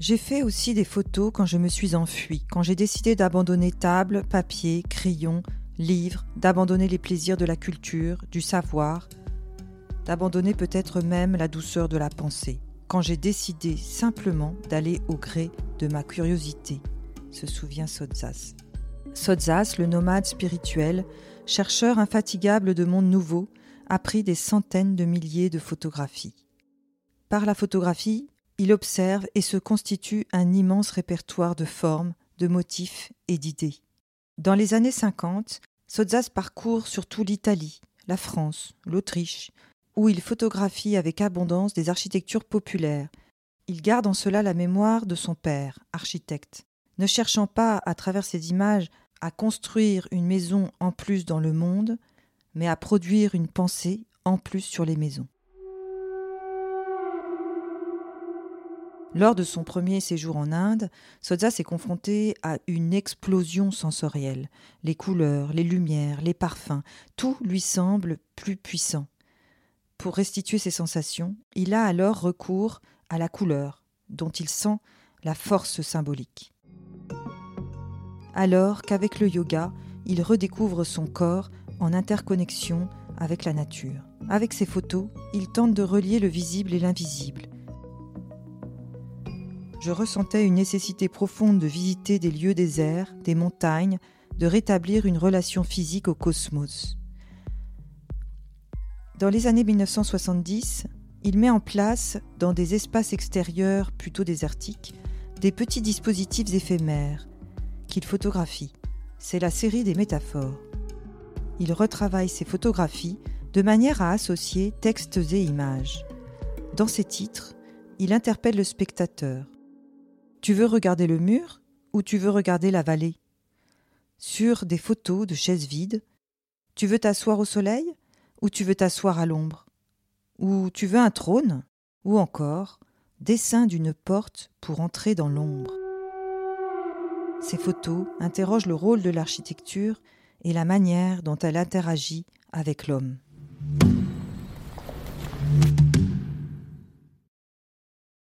J'ai fait aussi des photos quand je me suis enfuie, quand j'ai décidé d'abandonner table, papier, crayon, livre, d'abandonner les plaisirs de la culture, du savoir, d'abandonner peut-être même la douceur de la pensée, quand j'ai décidé simplement d'aller au gré de ma curiosité, se souvient Sodzas. Sodzas, le nomade spirituel, chercheur infatigable de mondes nouveaux, a pris des centaines de milliers de photographies. Par la photographie, il observe et se constitue un immense répertoire de formes, de motifs et d'idées. Dans les années 50, Sozzas parcourt surtout l'Italie, la France, l'Autriche, où il photographie avec abondance des architectures populaires. Il garde en cela la mémoire de son père, architecte, ne cherchant pas, à travers ces images, à construire une maison en plus dans le monde, mais à produire une pensée en plus sur les maisons. Lors de son premier séjour en Inde, Soza s'est confronté à une explosion sensorielle. Les couleurs, les lumières, les parfums, tout lui semble plus puissant. Pour restituer ses sensations, il a alors recours à la couleur, dont il sent la force symbolique. Alors qu'avec le yoga, il redécouvre son corps en interconnexion avec la nature. Avec ses photos, il tente de relier le visible et l'invisible, je ressentais une nécessité profonde de visiter des lieux déserts, des montagnes, de rétablir une relation physique au cosmos. Dans les années 1970, il met en place, dans des espaces extérieurs plutôt désertiques, des petits dispositifs éphémères qu'il photographie. C'est la série des métaphores. Il retravaille ses photographies de manière à associer textes et images. Dans ses titres, il interpelle le spectateur. Tu veux regarder le mur ou tu veux regarder la vallée? Sur des photos de chaises vides, tu veux t'asseoir au soleil ou tu veux t'asseoir à l'ombre? Ou tu veux un trône Ou encore dessin d'une porte pour entrer dans l'ombre? Ces photos interrogent le rôle de l'architecture et la manière dont elle interagit avec l'homme.